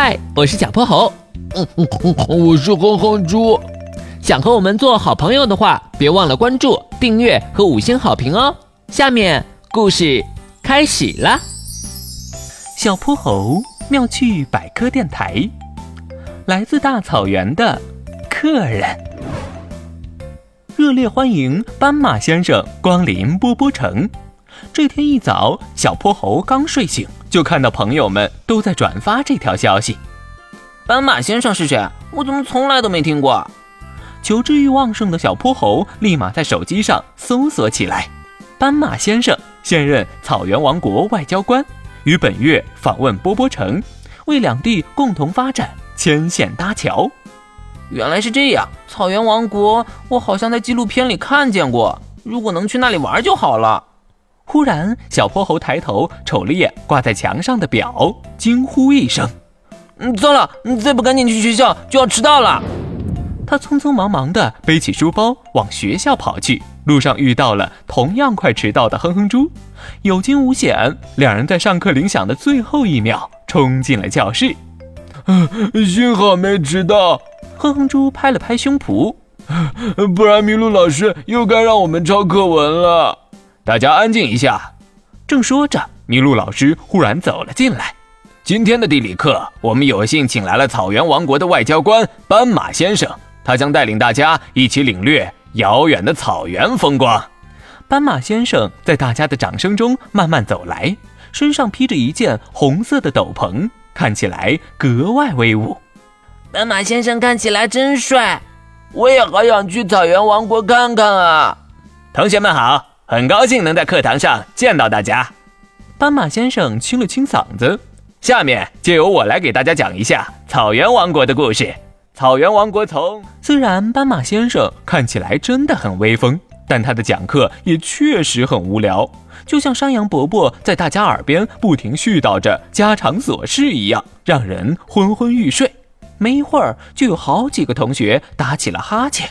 嗨，我是小泼猴。嗯嗯嗯，我是哼哼猪。想和我们做好朋友的话，别忘了关注、订阅和五星好评哦。下面故事开始了。小泼猴妙趣百科电台，来自大草原的客人，热烈欢迎斑马先生光临波波城。这天一早，小泼猴刚睡醒，就看到朋友们都在转发这条消息。斑马先生是谁？我怎么从来都没听过？求知欲旺盛的小泼猴立马在手机上搜索起来。斑马先生现任草原王国外交官，于本月访问波波城，为两地共同发展牵线搭桥。原来是这样，草原王国，我好像在纪录片里看见过。如果能去那里玩就好了。忽然，小泼猴抬头瞅了眼挂在墙上的表，惊呼一声：“嗯，糟了！再不赶紧去学校，就要迟到了。”他匆匆忙忙地背起书包往学校跑去，路上遇到了同样快迟到的哼哼猪，有惊无险，两人在上课铃响的最后一秒冲进了教室。幸好没迟到，哼哼猪拍了拍胸脯，不然麋鹿老师又该让我们抄课文了。大家安静一下。正说着，麋鹿老师忽然走了进来。今天的地理课，我们有幸请来了草原王国的外交官斑马先生，他将带领大家一起领略遥远的草原风光。斑马先生在大家的掌声中慢慢走来，身上披着一件红色的斗篷，看起来格外威武。斑马先生看起来真帅，我也好想去草原王国看看啊！同学们好。很高兴能在课堂上见到大家。斑马先生清了清嗓子，下面就由我来给大家讲一下草原王国的故事。草原王国从……虽然斑马先生看起来真的很威风，但他的讲课也确实很无聊，就像山羊伯伯在大家耳边不停絮叨着家常琐事一样，让人昏昏欲睡。没一会儿，就有好几个同学打起了哈欠。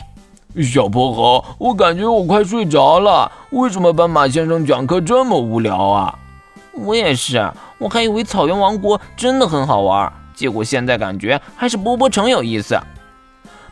小泼猴，我感觉我快睡着了。为什么斑马先生讲课这么无聊啊？我也是，我还以为草原王国真的很好玩，结果现在感觉还是波波城有意思。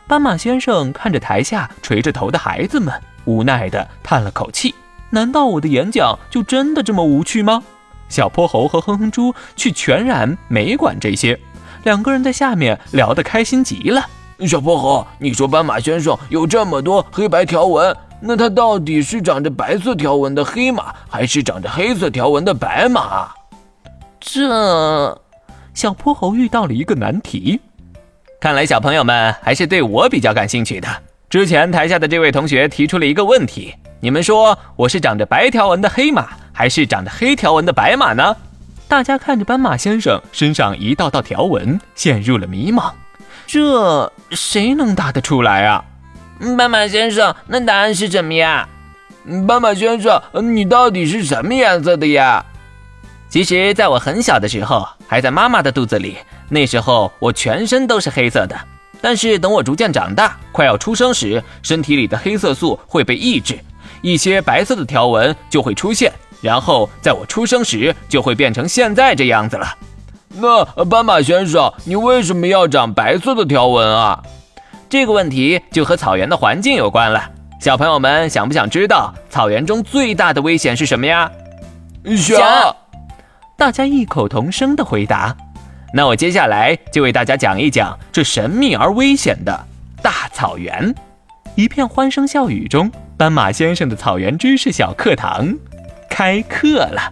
斑马先生看着台下垂着头的孩子们，无奈地叹了口气。难道我的演讲就真的这么无趣吗？小泼猴和哼哼猪却全然没管这些，两个人在下面聊得开心极了。小泼猴，你说斑马先生有这么多黑白条纹，那它到底是长着白色条纹的黑马，还是长着黑色条纹的白马？这，小泼猴遇到了一个难题。看来小朋友们还是对我比较感兴趣的。之前台下的这位同学提出了一个问题：你们说我是长着白条纹的黑马，还是长着黑条纹的白马呢？大家看着斑马先生身上一道道条纹，陷入了迷茫。这谁能答得出来啊？斑马先生，那答案是什么呀？斑马先生，你到底是什么颜色的呀？其实，在我很小的时候，还在妈妈的肚子里，那时候我全身都是黑色的。但是等我逐渐长大，快要出生时，身体里的黑色素会被抑制，一些白色的条纹就会出现，然后在我出生时就会变成现在这样子了。那斑马先生，你为什么要长白色的条纹啊？这个问题就和草原的环境有关了。小朋友们想不想知道草原中最大的危险是什么呀？想。大家异口同声的回答。那我接下来就为大家讲一讲这神秘而危险的大草原。一片欢声笑语中，斑马先生的草原知识小课堂开课了。